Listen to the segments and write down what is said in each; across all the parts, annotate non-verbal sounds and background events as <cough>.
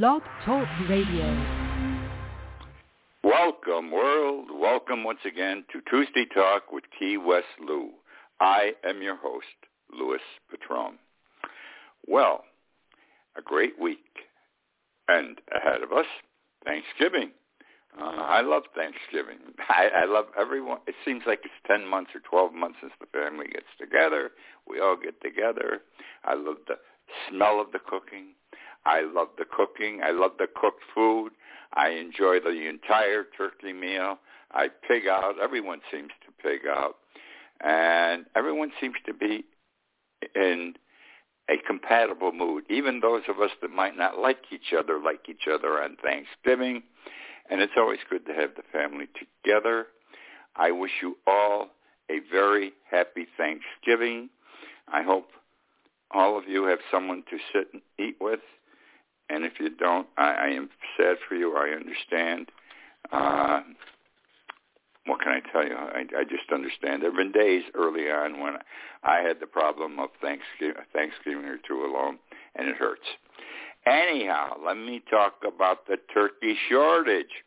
Blog Talk Radio. Welcome, world. Welcome once again to Tuesday Talk with Key West Lou. I am your host, Louis Patron. Well, a great week and ahead of us, Thanksgiving. Uh, I love Thanksgiving. <laughs> I, I love everyone. It seems like it's 10 months or 12 months since the family gets together. We all get together. I love the smell of the cooking. I love the cooking. I love the cooked food. I enjoy the entire turkey meal. I pig out. Everyone seems to pig out. And everyone seems to be in a compatible mood. Even those of us that might not like each other like each other on Thanksgiving. And it's always good to have the family together. I wish you all a very happy Thanksgiving. I hope all of you have someone to sit and eat with and if you don't, I, I am sad for you. I understand. Uh, what can I tell you? I, I just understand. There have been days early on when I had the problem of Thanksgiving, Thanksgiving or two alone, and it hurts. Anyhow, let me talk about the turkey shortage.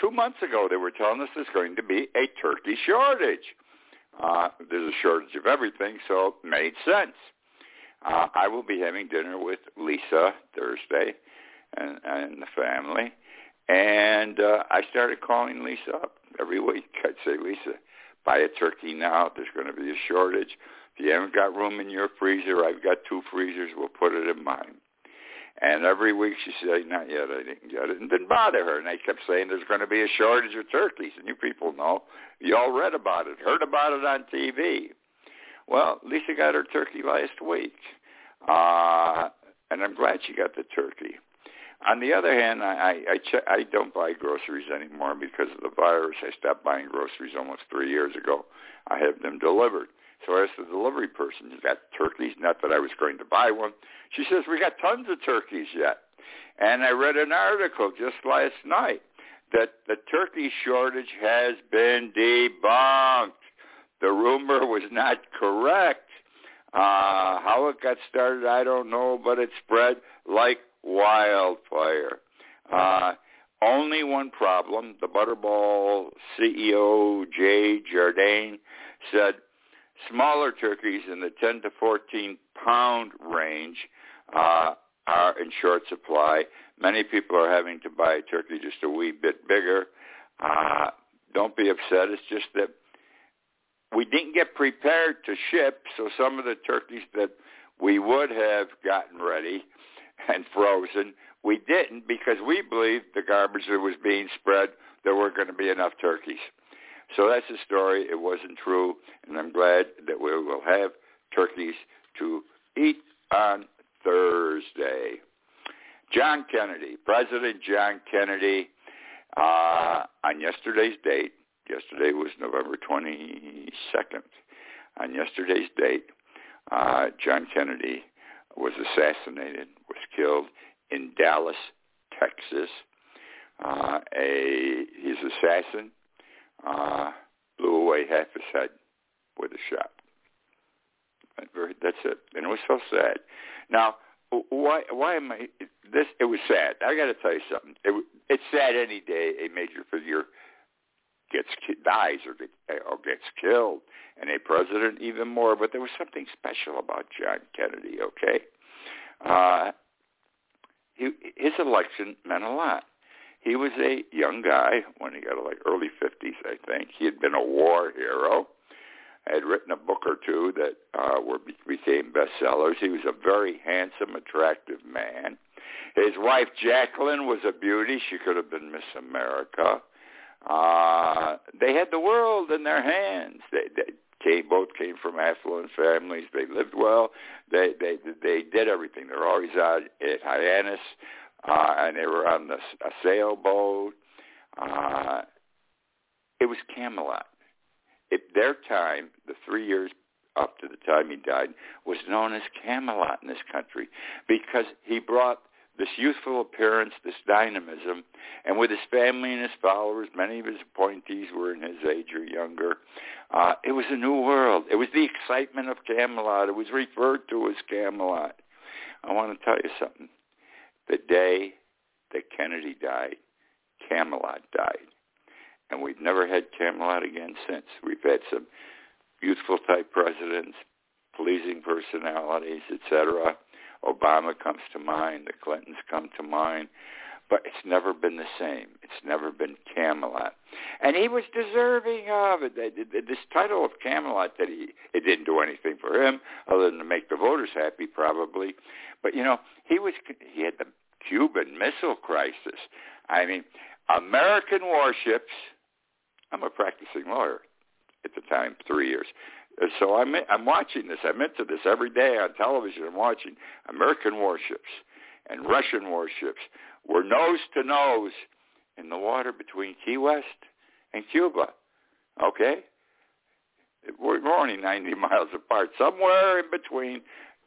Two months ago, they were telling us there's going to be a turkey shortage. Uh, there's a shortage of everything, so it made sense. Uh, I will be having dinner with Lisa Thursday and, and the family. And uh, I started calling Lisa up every week. I'd say, Lisa, buy a turkey now. There's going to be a shortage. If you haven't got room in your freezer, I've got two freezers. We'll put it in mine. And every week she said, not yet, I didn't get it. And didn't bother her. And I kept saying there's going to be a shortage of turkeys. And you people know. You all read about it, heard about it on TV. Well, Lisa got her turkey last week, uh, and I'm glad she got the turkey. On the other hand, I I, che- I don't buy groceries anymore because of the virus. I stopped buying groceries almost three years ago. I have them delivered. So I asked the delivery person, "You got turkeys?" Not that I was going to buy one. She says, "We got tons of turkeys yet." And I read an article just last night that the turkey shortage has been debunked. The rumor was not correct. Uh, how it got started, I don't know, but it spread like wildfire. Uh, only one problem. The Butterball CEO, Jay Jardine, said smaller turkeys in the 10 to 14 pound range uh, are in short supply. Many people are having to buy a turkey just a wee bit bigger. Uh, don't be upset. It's just that we didn't get prepared to ship, so some of the turkeys that we would have gotten ready and frozen, we didn't because we believed the garbage that was being spread there weren't going to be enough turkeys. So that's the story. It wasn't true, and I'm glad that we will have turkeys to eat on Thursday. John Kennedy, President John Kennedy, uh, on yesterday's date, Yesterday was November 22nd. On yesterday's date, uh, John Kennedy was assassinated, was killed in Dallas, Texas. Uh, a his assassin uh, blew away half his head with a shot. That's it, and it was so sad. Now, why? Why am I? This it was sad. I got to tell you something. It, it's sad any day a major figure gets dies or, or gets killed, and a president even more. But there was something special about John Kennedy. Okay, uh, he, his election meant a lot. He was a young guy when he got like early fifties, I think. He had been a war hero. Had written a book or two that uh, were became bestsellers. He was a very handsome, attractive man. His wife Jacqueline was a beauty. She could have been Miss America. Uh, they had the world in their hands. They, they came, both came from affluent families. They lived well. They they they did everything. They were always out at Hyannis, uh, and they were on the, a sailboat. Uh, it was Camelot. At their time, the three years up to the time he died, was known as Camelot in this country because he brought this youthful appearance, this dynamism, and with his family and his followers, many of his appointees were in his age or younger. Uh, it was a new world. It was the excitement of Camelot. It was referred to as Camelot. I want to tell you something. The day that Kennedy died, Camelot died. And we've never had Camelot again since. We've had some youthful type presidents, pleasing personalities, etc. Obama comes to mind. The Clintons come to mind. But it's never been the same. It's never been Camelot. And he was deserving of it. This title of Camelot that he, it didn't do anything for him other than to make the voters happy probably. But, you know, he was, he had the Cuban Missile Crisis. I mean, American warships, I'm a practicing lawyer at the time, three years. So I'm I'm watching this. I'm into this every day on television. I'm watching American warships and Russian warships were nose to nose in the water between Key West and Cuba. Okay, we're only 90 <laughs> miles apart. Somewhere in between,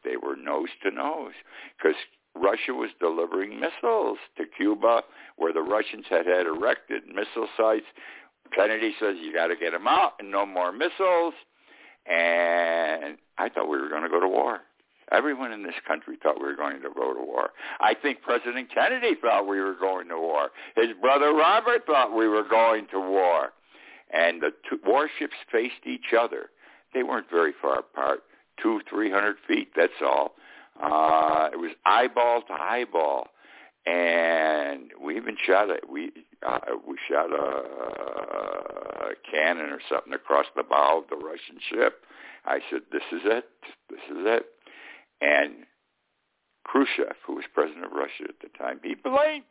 they were nose to nose because Russia was delivering missiles to Cuba, where the Russians had had erected missile sites. Kennedy says you got to get them out and no more missiles. And I thought we were going to go to war. Everyone in this country thought we were going to go to war. I think President Kennedy thought we were going to war. His brother Robert thought we were going to war. And the two warships faced each other. They weren't very far apart, two, three hundred feet. That's all. Uh, it was eyeball to eyeball, and we even shot a we uh, we shot a, a cannon or something across the bow of the Russian ship. I said, "This is it. This is it." And Khrushchev, who was president of Russia at the time, he blinked.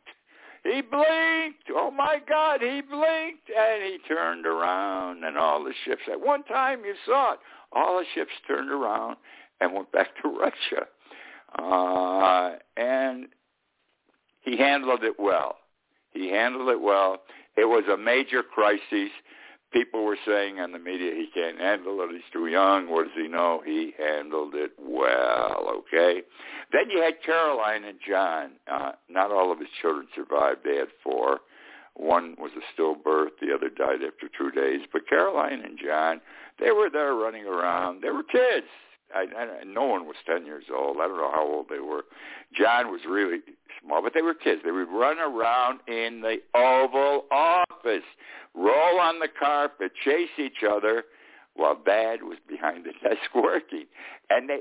He blinked. Oh my God, he blinked. And he turned around and all the ships, at one time you saw it, all the ships turned around and went back to <laughs> Russia. Uh, and he handled it well. He handled it well. It was a major crisis. People were saying on the media he can't handle it. He's too young. What does he know? He handled it well. Okay. Then you had Caroline and John. Uh, not all of his children survived. They had four. One was a stillbirth. The other died after two days. But Caroline and John, they were there running around. They were kids. I, I, no one was 10 years old. I don't know how old they were. John was really small, but they were kids. They would run around in the Oval Office, roll on the carpet, chase each other while Dad was behind the desk <laughs> working. And they,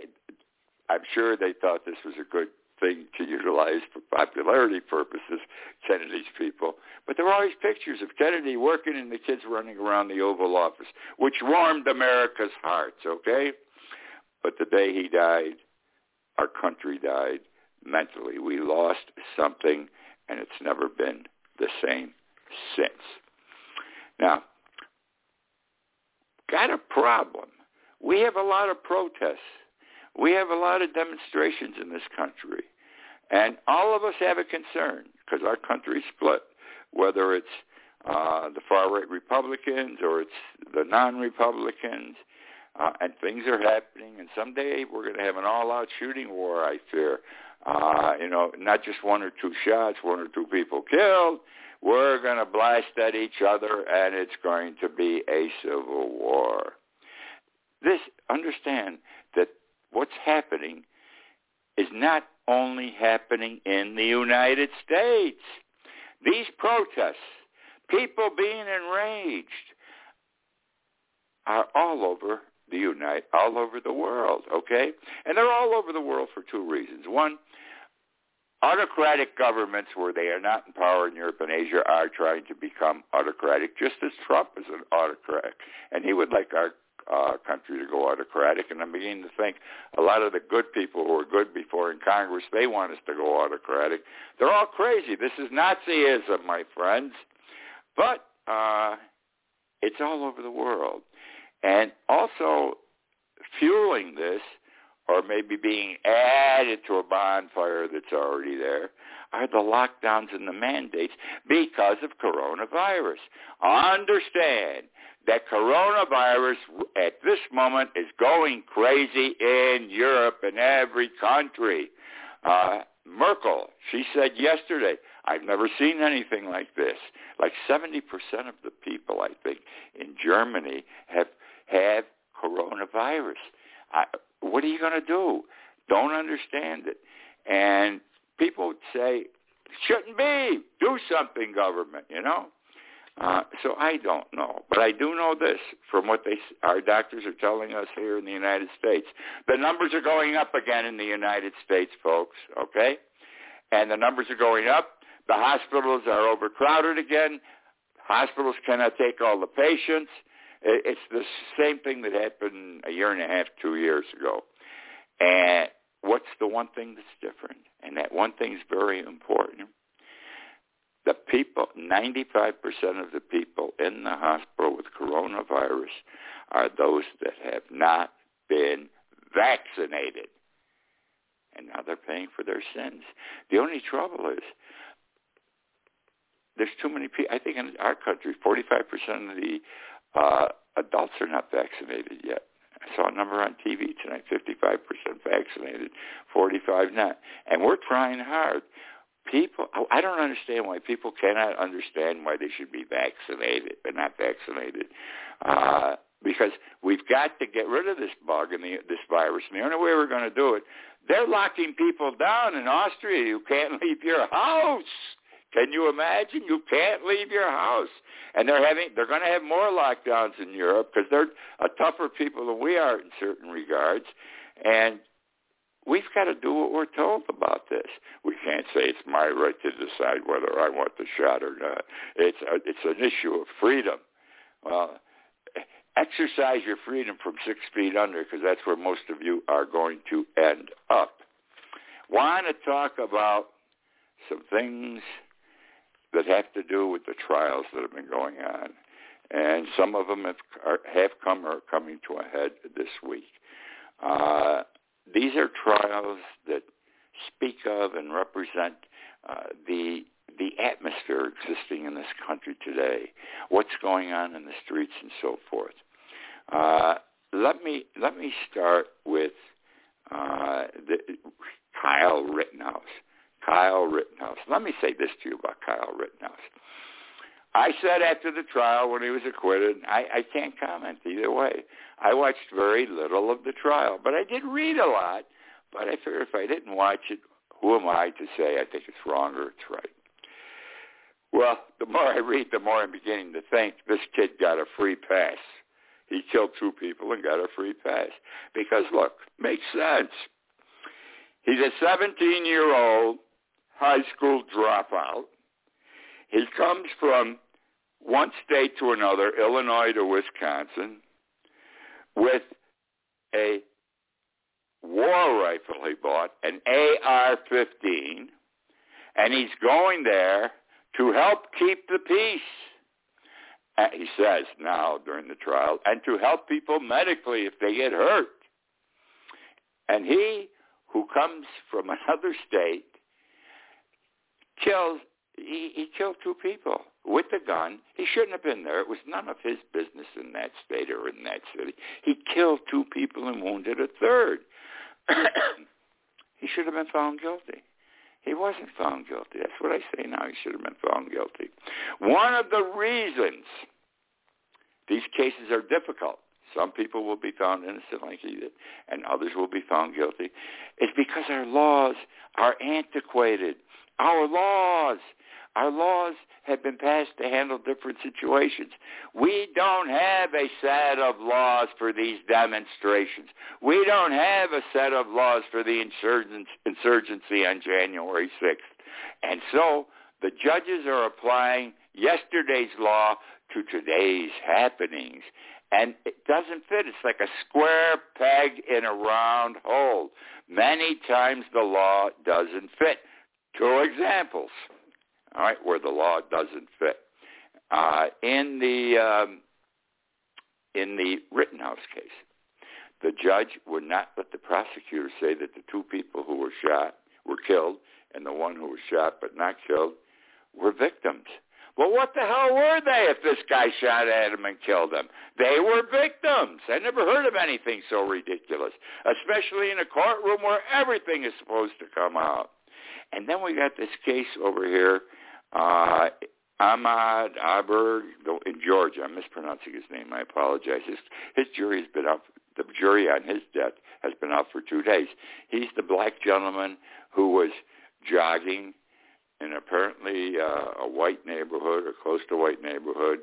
I'm sure they thought this was a good thing to utilize for popularity purposes, Kennedy's people. But there were always pictures of Kennedy working and the kids running around the Oval Office, which warmed America's hearts, okay? But the day he died, our country died mentally. We lost something, and it's never been the same since. Now, got a problem. We have a lot of protests. We have a lot of demonstrations in this country. And all of us have a concern because our country's split, whether it's uh, the far-right Republicans or it's the non-Republicans uh, and things are happening. And someday we're going to have an all-out shooting war. I fear. Uh, you know, not just one or two shots, one or two people killed. We're going to blast at each other, and it's going to be a civil war. This understand that what's happening is not only happening in the United States. These protests, people being enraged, are all over the Unite all over the world, okay? And they're all over the world for two reasons. One, autocratic governments where they are not in power in Europe and Asia are trying to become autocratic, just as Trump is an autocrat. And he would like our uh, country to go autocratic. And I'm beginning to think a lot of the good people who were good before in Congress, they want us to go autocratic. They're all crazy. This is Nazism, my friends. But uh, it's all over the world. And also fueling this, or maybe being added to a bonfire that's already there, are the lockdowns and the mandates because of coronavirus. Understand that coronavirus at this moment is going crazy in Europe and every country. Uh, Merkel, she said yesterday, I've never seen anything like this. Like 70% of the people, I think, in Germany have have coronavirus. I, what are you going to do? Don't understand it. And people say, shouldn't be. Do something, government, you know? Uh, so I don't know, but I do know this from what they our doctors are telling us here in the United States. The numbers are going up again in the United States, folks. Okay, and the numbers are going up. The hospitals are overcrowded again. Hospitals cannot take all the patients. It's the same thing that happened a year and a half, two years ago. And what's the one thing that's different? And that one thing is very important the people, 95% of the people in the hospital with coronavirus are those that have not been vaccinated. And now they're paying for their sins. The only trouble is there's too many people. I think in our country, 45% of the uh, adults are not vaccinated yet. I saw a number on TV tonight, 55% vaccinated, 45 not. And we're trying hard people i don't understand why people cannot understand why they should be vaccinated but not vaccinated uh because we've got to get rid of this bug and the, this virus and the only way we're going to do it they're locking people down in austria you can't <laughs> leave your house can you imagine you can't leave your house and they're having they're going to have more lockdowns in europe because they're a tougher people than we are in certain regards and We've got to do what we're told about this. We can't say it's my right to decide whether I want the shot or not. It's a, it's an issue of freedom. Well, exercise your freedom from six feet under because that's where most of you are going to end up. Want to talk about some things that have to do with the trials that have been going on, and some of them have, are, have come or are coming to a head this week. Uh, these are trials that speak of and represent uh, the the atmosphere existing in this country today, what's going on in the streets and so forth. Uh, let me let me start with uh, the, Kyle Rittenhouse. Kyle Rittenhouse. Let me say this to you about Kyle Rittenhouse. I said after the trial when he was acquitted, I, I can't comment either way. I watched very little of the trial, but I did read a lot. But I figured if I didn't watch it, who am I to say I think it's wrong or it's right? Well, the more I read, the more I'm beginning to think this kid got a free pass. He killed two people and got a free pass. Because look, makes sense. He's a 17-year-old high school dropout. He comes from one state to another, Illinois to Wisconsin, with a war rifle he bought, an AR-15, and he's going there to help keep the peace. He says now during the trial, and to help people medically if they get hurt. And he, who comes from <laughs> another state, kills he, he killed two people with a gun. He shouldn't have been there. It was none of his business in that state or in that city. He killed two people and wounded a third. <clears throat> he should have been found guilty. He wasn't found guilty. That's what I say now. He should have been found guilty. One of the reasons these cases are difficult, some people will be found innocent like he did, and others will be found guilty, is because our laws are antiquated. Our laws our laws have been passed to handle different situations. We don't have a set of laws for these demonstrations. We don't have a set of laws for the insurgency on January 6th. And so the judges are applying yesterday's law to today's happenings. And it doesn't fit. It's like a square peg in a round hole. Many times the law doesn't fit. Two examples all right, where the law doesn't fit. Uh, in the um, in the Rittenhouse case, the judge would not let the prosecutor say that the two people who were shot were killed and the one who was shot but not killed were victims. Well, what the hell were they if this guy shot at him and killed him? They were victims. I never heard of anything so ridiculous, especially in a courtroom where everything is supposed to come out. And then we got this case over here uh, Ahmad Aberg in Georgia. I'm mispronouncing his name. I apologize. His, his jury has been out. The jury on his death has been out for two days. He's the black gentleman who was jogging in apparently uh, a white neighborhood or close to white neighborhood,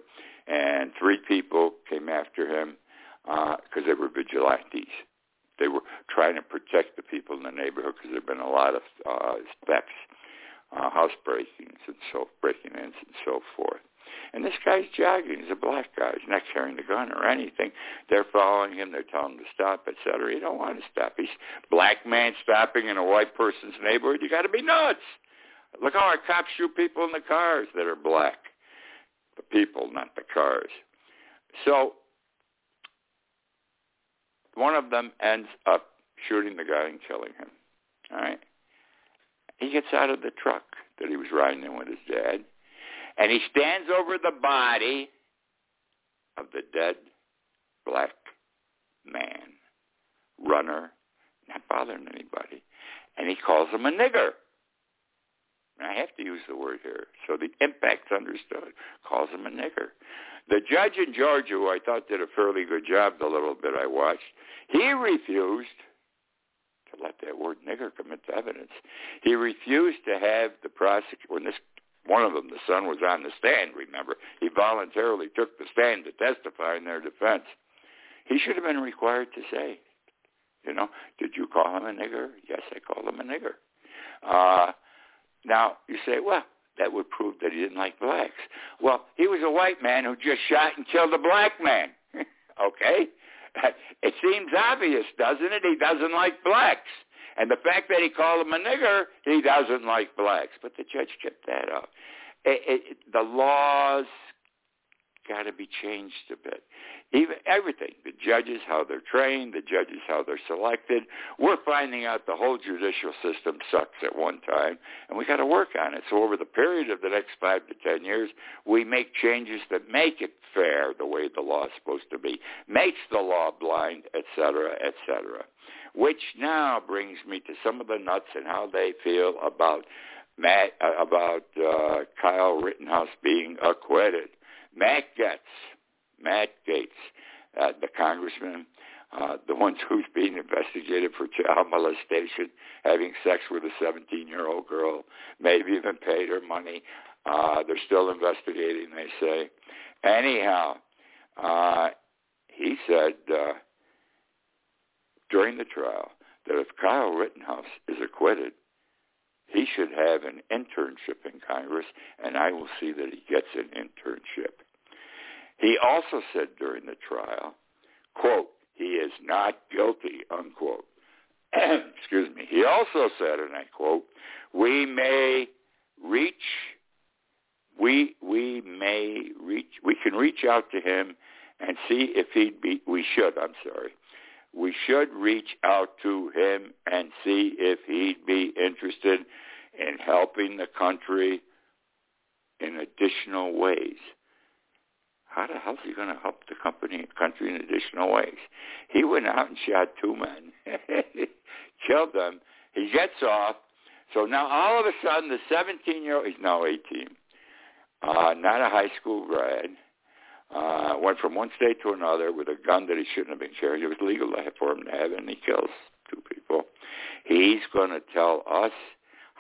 and three people came after him because uh, they were vigilantes. They were trying to protect the people in the neighborhood because there have been a lot of uh, thefts, uh, house breakings and so breaking-ins and so forth. And this guy's jogging. He's a black guy. He's not carrying a gun or anything. They're following him. They're telling him to stop, etc. He don't want to stop. He's black man stopping in a white person's neighborhood. You got to be nuts. Look how our cops shoot people in the cars that are black. The people, not the cars. So one of them ends up shooting the guy and killing him. All right. He gets out of the truck that he was riding in with his dad, and he stands over the body of the dead black man, runner, not bothering anybody, and he calls him a nigger. I have to use the word here so the impact's understood. Calls him a nigger. The judge in Georgia, who I thought did a fairly good job the little bit I watched, he refused to let that word nigger come into evidence. He refused to have the prosecutor, when this one of them, the son, was on the stand, remember, he voluntarily took the stand to testify in their defense. He should have been required to say, you know, did you call him a nigger? Yes, I called him a nigger. Uh, now, you say, well, that would prove that he didn't like blacks. Well, he was a white man who just shot and killed a black man. <laughs> okay? It seems obvious, doesn't it? He doesn't like blacks. And the fact that he called him a nigger, he doesn't like blacks. But the judge kept that up. It, it, the laws got to be changed a bit. Even everything, the judges, how they're trained, the judges, how they're selected. We're finding out the whole judicial system sucks at one time, and we got to work on it. So over the period of the next five to ten years, we make changes that make it fair the way the law is supposed to be, makes the law blind, et cetera, et cetera. Which now brings me to some of the nuts and how they feel about Matt, uh, about uh, Kyle Rittenhouse being acquitted. Matt Gaetz, Matt Gaetz, uh, the congressman, uh, the one <laughs> who's being investigated for child molestation, having sex with a 17-year-old girl, maybe even paid her money. Uh, they're still investigating, they say. Anyhow, uh, he said uh, during the trial that if Kyle Rittenhouse is acquitted, he should have an internship in Congress, and I will see that he gets an internship. He also said during the trial, quote, he is not guilty, unquote. <clears throat> Excuse me. He also said, and I quote, we may reach, we, we may reach, we can reach out to him and see if he'd be, we should, I'm sorry, we should reach out to him and see if he'd be interested in helping the country in additional ways. How the hell is he going to help the company country in additional ways? He went out and shot two men, <laughs> killed them. He gets off. So now all of a sudden, the 17-year-old, he's now 18, uh, not a high school grad, uh, went from one state to another with a gun that he shouldn't have been carrying. It was legal for him to have, and he kills two people. He's going to tell us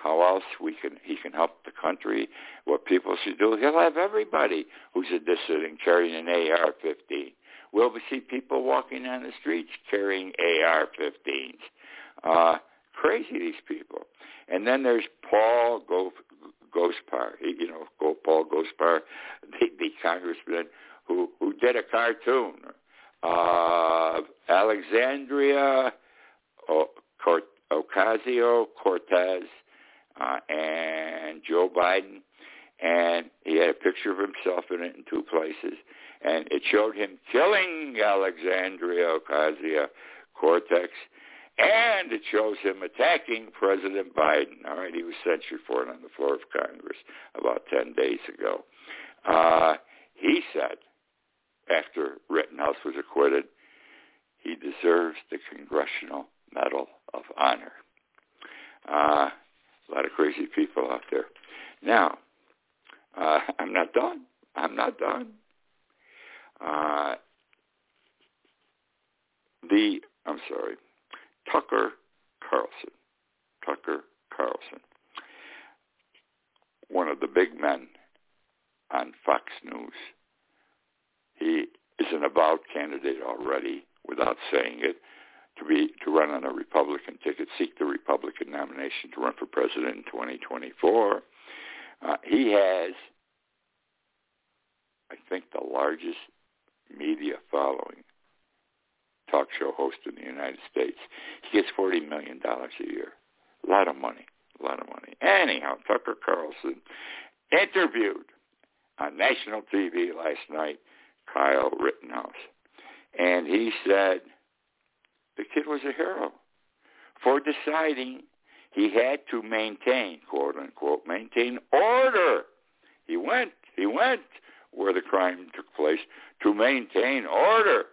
how else we can he can help the country, what people should do. He'll have everybody who's a dissident carrying an AR-15. We'll see people walking on the streets carrying AR-15s. Uh, crazy these people. And then there's Paul Go- Gosar, you know, Paul Gosar, <laughs> the, the congressman who who did a cartoon. Uh, Alexandria Ocasio Cortez uh, and Joe Biden, and he had a picture of himself in it in two places, and it showed him killing Alexandria Ocasio-Cortez, and it shows him attacking President Biden. All right, he was censured for it on the floor of Congress about 10 days ago. Uh, he said, after Rittenhouse was acquitted, he deserves the Congressional Medal of Honor. Uh, a lot of crazy people out there. Now, uh, <laughs> I'm not done. I'm not done. Uh, the, I'm sorry, Tucker Carlson. Tucker Carlson. one of the big men on Fox News. He is an avowed candidate already, without saying it, to be to run on a Republican ticket, seek the Republican nomination to run for president in 2024. Uh, he has, I think, the largest media following talk show host in the United States. He gets $40 million a year. A lot of money. A lot of money. Anyhow, Tucker Carlson interviewed on national TV last night Kyle Rittenhouse. And he said the kid was a hero for deciding he had to maintain, quote unquote, maintain order. He went, he went where the crime took place to maintain order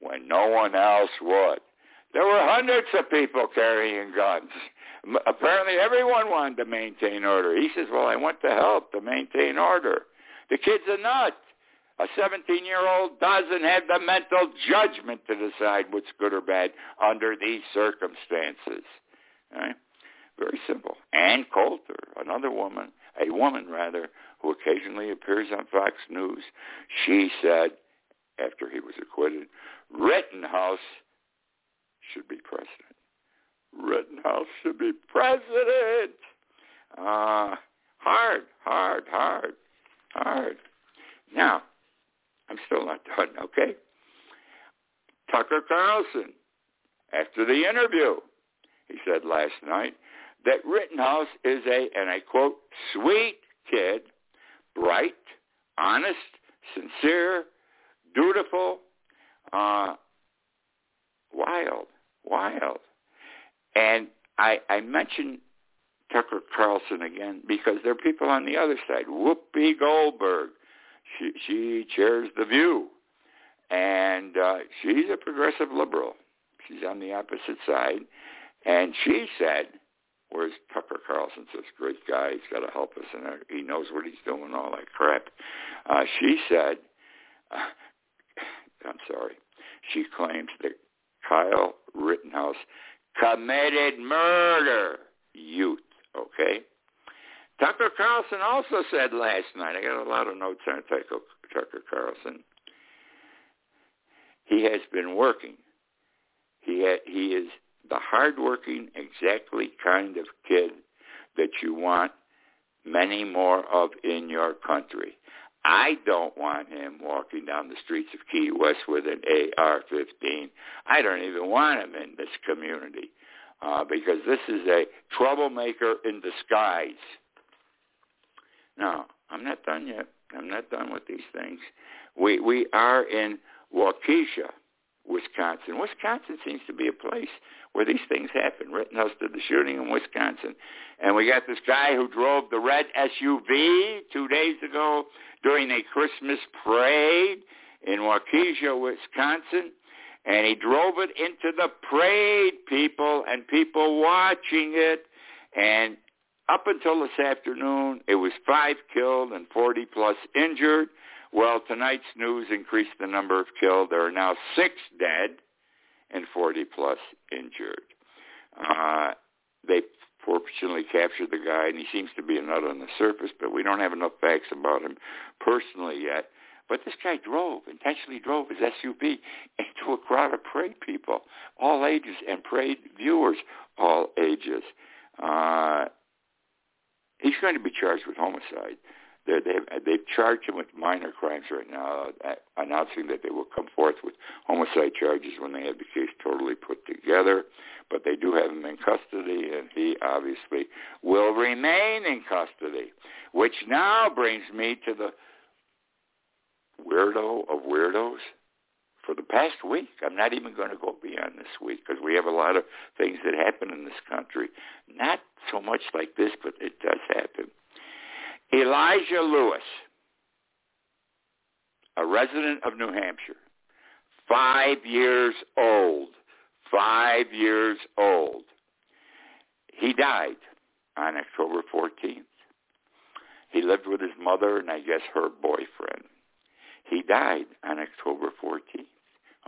when no one else would. There were hundreds of people carrying guns. Apparently everyone wanted to maintain order. He says, well, I went to help to maintain order. The kid's a nut. A 17-year-old doesn't have the mental judgment to decide what's good or bad under these circumstances. Very simple. Ann Coulter, another woman, a woman rather, who occasionally appears on Fox News, she said, after he was acquitted, Rittenhouse should be president. Rittenhouse should be president. Uh, hard, hard, hard, hard. Now, I'm still not done, okay? Tucker Carlson, after the interview, he said last night that Rittenhouse is a, and I quote, sweet kid, bright, honest, sincere, dutiful, uh, wild, wild. And I, I mentioned Tucker Carlson again because there are people on the other side. Whoopi Goldberg, she, she chairs The View, and uh, she's a progressive liberal. She's on the opposite side, and she said, whereas Tucker Carlson's this great guy, he's got to help us, and he knows what he's doing, all that crap. Uh, she said, uh, I'm sorry, she claims that Kyle Rittenhouse committed murder, youth, okay? Tucker Carlson also said last night, I got a lot of notes on Tucker Carlson, he has been working. He, ha- he is the hardworking, exactly kind of kid that you want many more of in your country. I don't want him walking down the streets of Key West with an AR-15. I don't even want him in this community uh, because this is a troublemaker in disguise. Now, I'm not done yet. I'm not done with these things. We we are in Waukesha, Wisconsin. Wisconsin seems to be a place where these things happen. Rittenhouse did the shooting in Wisconsin. And we got this guy who drove the red SUV two days ago during a Christmas parade in Waukesha, Wisconsin. And he drove it into the parade, people, and people watching it. And up until this afternoon, it was five killed and 40 plus injured. Well, tonight's news increased the number of killed. There are now six dead and 40 plus injured. Uh, they fortunately captured the guy, and he seems to be a nut on the surface, but we don't have enough facts about him personally yet. But this guy drove, intentionally drove his SUV into a crowd of parade people, all ages, and parade viewers, all ages. Uh, he's going to be charged with homicide. They're, they've, they've charged him with minor crimes right now, uh, announcing that they will come forth with homicide charges when they have the case totally put together. But they do have him in custody, and he obviously will remain in custody, which now brings me to the weirdo of weirdos for the past week. I'm not even going to go beyond this week because we have a lot of things that happen in this country. Not so much like this, but it does happen. Elijah Lewis, a resident of New Hampshire, five years old, five years old. He died on October 14th. He lived with his mother and I guess her boyfriend. He died on October 14th.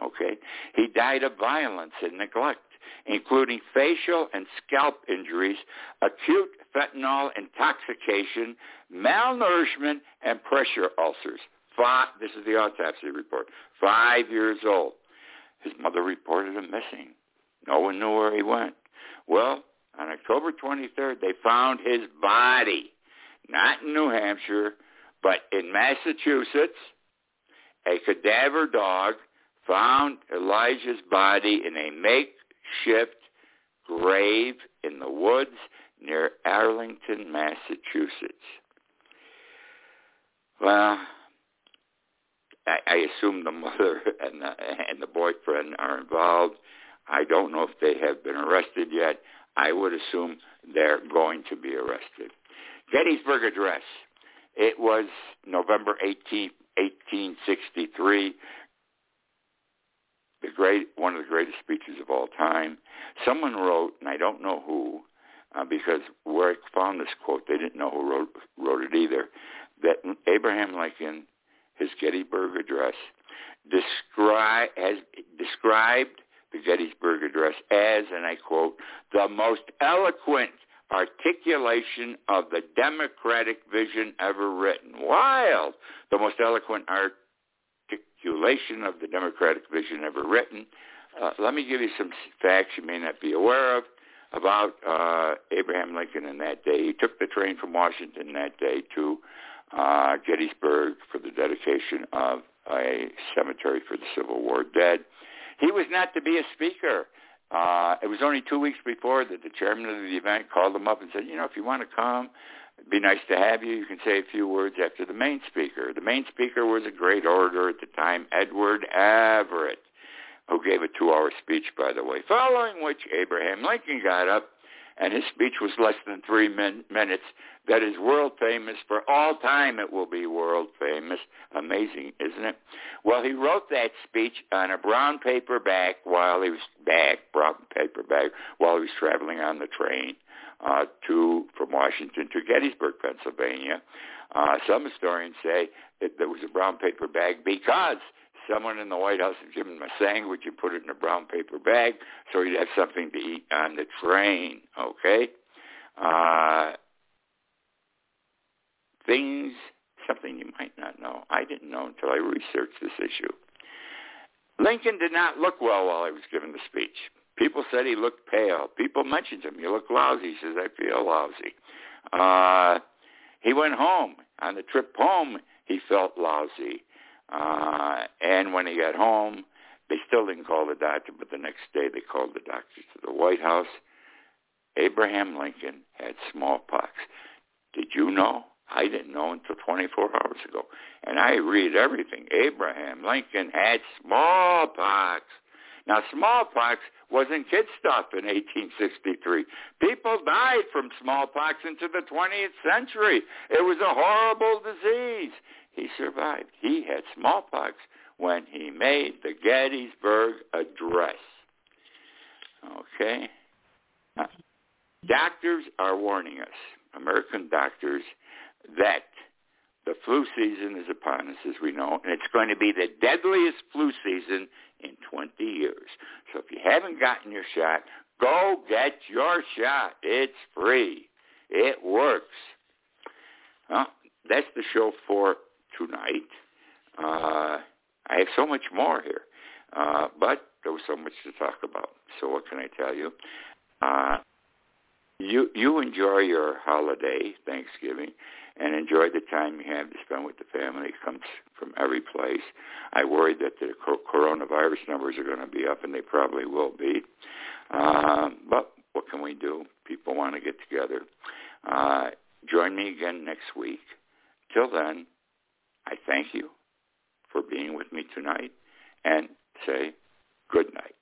Okay? He died of violence and neglect. including facial and scalp injuries, acute fentanyl intoxication, malnourishment, and pressure ulcers. Five, this is the autopsy report. Five years old. His mother reported him missing. No one knew where he went. Well, on October 23rd, they found his body, not in New Hampshire, but in Massachusetts. A cadaver dog found Elijah's body in a makeshift grave in the woods near Arlington, Massachusetts. Well, I, I assume the mother <laughs> and the, and the boyfriend are involved. I don't know if they have been arrested yet. I would assume they're going to be arrested. Gettysburg Address. It was November 18, 1863. The great, one of the greatest speeches of all time. Someone wrote, and I don't know who, uh, because where I found this quote, they didn't know who wrote, wrote it either, that Abraham Lincoln, his Gettysburg Address, descri- has described the Gettysburg Address as, and I quote, the most eloquent articulation of the democratic vision ever written. Wild! The most eloquent articulation of the democratic vision ever written. Uh, let me give you some facts you may not be aware of about uh, Abraham Lincoln in that day. He took the train from Washington that day to uh, Gettysburg for the dedication of a cemetery for the Civil War dead. He was not to be a speaker. Uh, it was only two weeks before that the chairman of the event called him up and said, you know, if you want to come, it'd be nice to have you. You can say a few words after the main speaker. The main speaker was a great orator at the time, Edward Everett, who gave a two-hour speech, by the way, following which Abraham Lincoln got up and his speech was less than three min- minutes. That is world famous for all time. It will be world famous. Amazing, isn't it? Well, he wrote that speech on a brown paper bag while he was back, brown paper bag while he was traveling on the train uh, to from Washington to Gettysburg, Pennsylvania. Uh, some historians say that there was a brown paper bag because someone in the White House had given him a sandwich and put it in a brown paper bag so he'd have something to eat on the train, okay? Uh, things, something you might not know. I didn't know until I researched this issue. Lincoln did not look well while he was giving the speech. People said he looked pale. People mentioned him. You look lousy. He says, I feel lousy. Uh, he went home. On the trip home, he felt lousy. Uh, and when he got home, they still didn't call the doctor, but the next day they called the doctor to the White House. Abraham Lincoln had smallpox. Did you know? I didn't know until 24 hours ago. And I read everything. Abraham Lincoln had smallpox. Now, smallpox wasn't kid stuff in 1863. People died from smallpox into the 20th century. It was a horrible disease. He survived. He had smallpox when he made the Gettysburg Address. Okay? Uh, doctors are warning us, American doctors, that the flu season is upon us, as we know, and it's going to be the deadliest flu season in 20 years. So if you haven't gotten your shot, go get your shot. It's free. It works. Well, that's the show for tonight. Uh, I have so much more here, uh, but there was so much to talk about. So what can I tell you? Uh, you you enjoy your holiday, Thanksgiving, and enjoy the time you have to spend with the family. It comes from every place. I worry that the coronavirus numbers are going to be up, and they probably will be. Um, but what can we do? People want to get together. Uh, join me again next week. Till then, I thank you for being with me tonight and say good night.